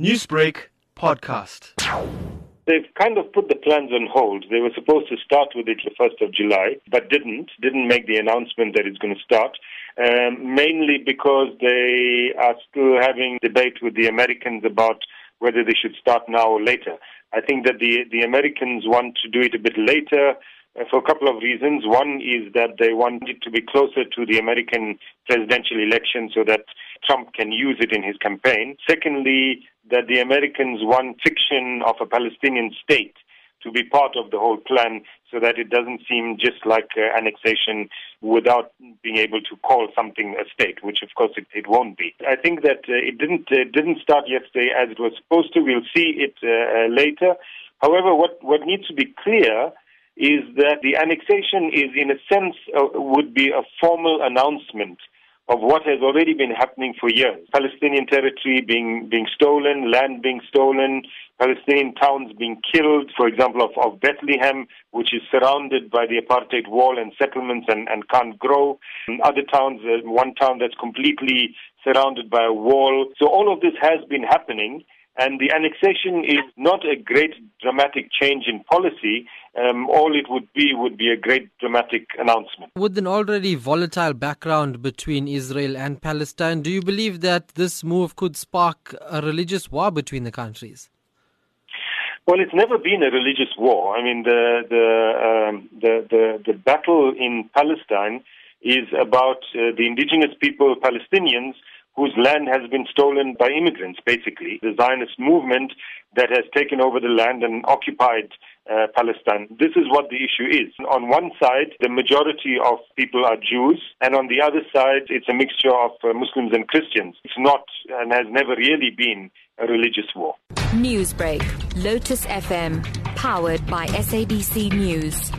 Newsbreak podcast. They've kind of put the plans on hold. They were supposed to start with it the 1st of July, but didn't, didn't make the announcement that it's going to start, um, mainly because they are still having debate with the Americans about whether they should start now or later. I think that the, the Americans want to do it a bit later for a couple of reasons. One is that they want it to be closer to the American presidential election so that Trump can use it in his campaign. Secondly, that the Americans want fiction of a Palestinian state to be part of the whole plan so that it doesn't seem just like uh, annexation without being able to call something a state, which of course it, it won't be. I think that uh, it didn't uh, didn't start yesterday as it was supposed to. We'll see it uh, uh, later. However, what, what needs to be clear is that the annexation is in a sense uh, would be a formal announcement of what has already been happening for years. Palestinian territory being, being stolen, land being stolen, Palestinian towns being killed, for example, of, of Bethlehem, which is surrounded by the apartheid wall and settlements and, and can't grow. And other towns, uh, one town that's completely surrounded by a wall. So all of this has been happening. And the annexation is not a great dramatic change in policy. Um, all it would be would be a great dramatic announcement. With an already volatile background between Israel and Palestine, do you believe that this move could spark a religious war between the countries? Well, it's never been a religious war. I mean, the the um, the, the, the battle in Palestine is about uh, the indigenous people, Palestinians, whose land has been stolen by immigrants, basically. The Zionist movement that has taken over the land and occupied uh, Palestine. This is what the issue is. On one side, the majority of people are Jews, and on the other side, it's a mixture of uh, Muslims and Christians. It's not and has never really been a religious war. Newsbreak, Lotus FM, powered by SABC News.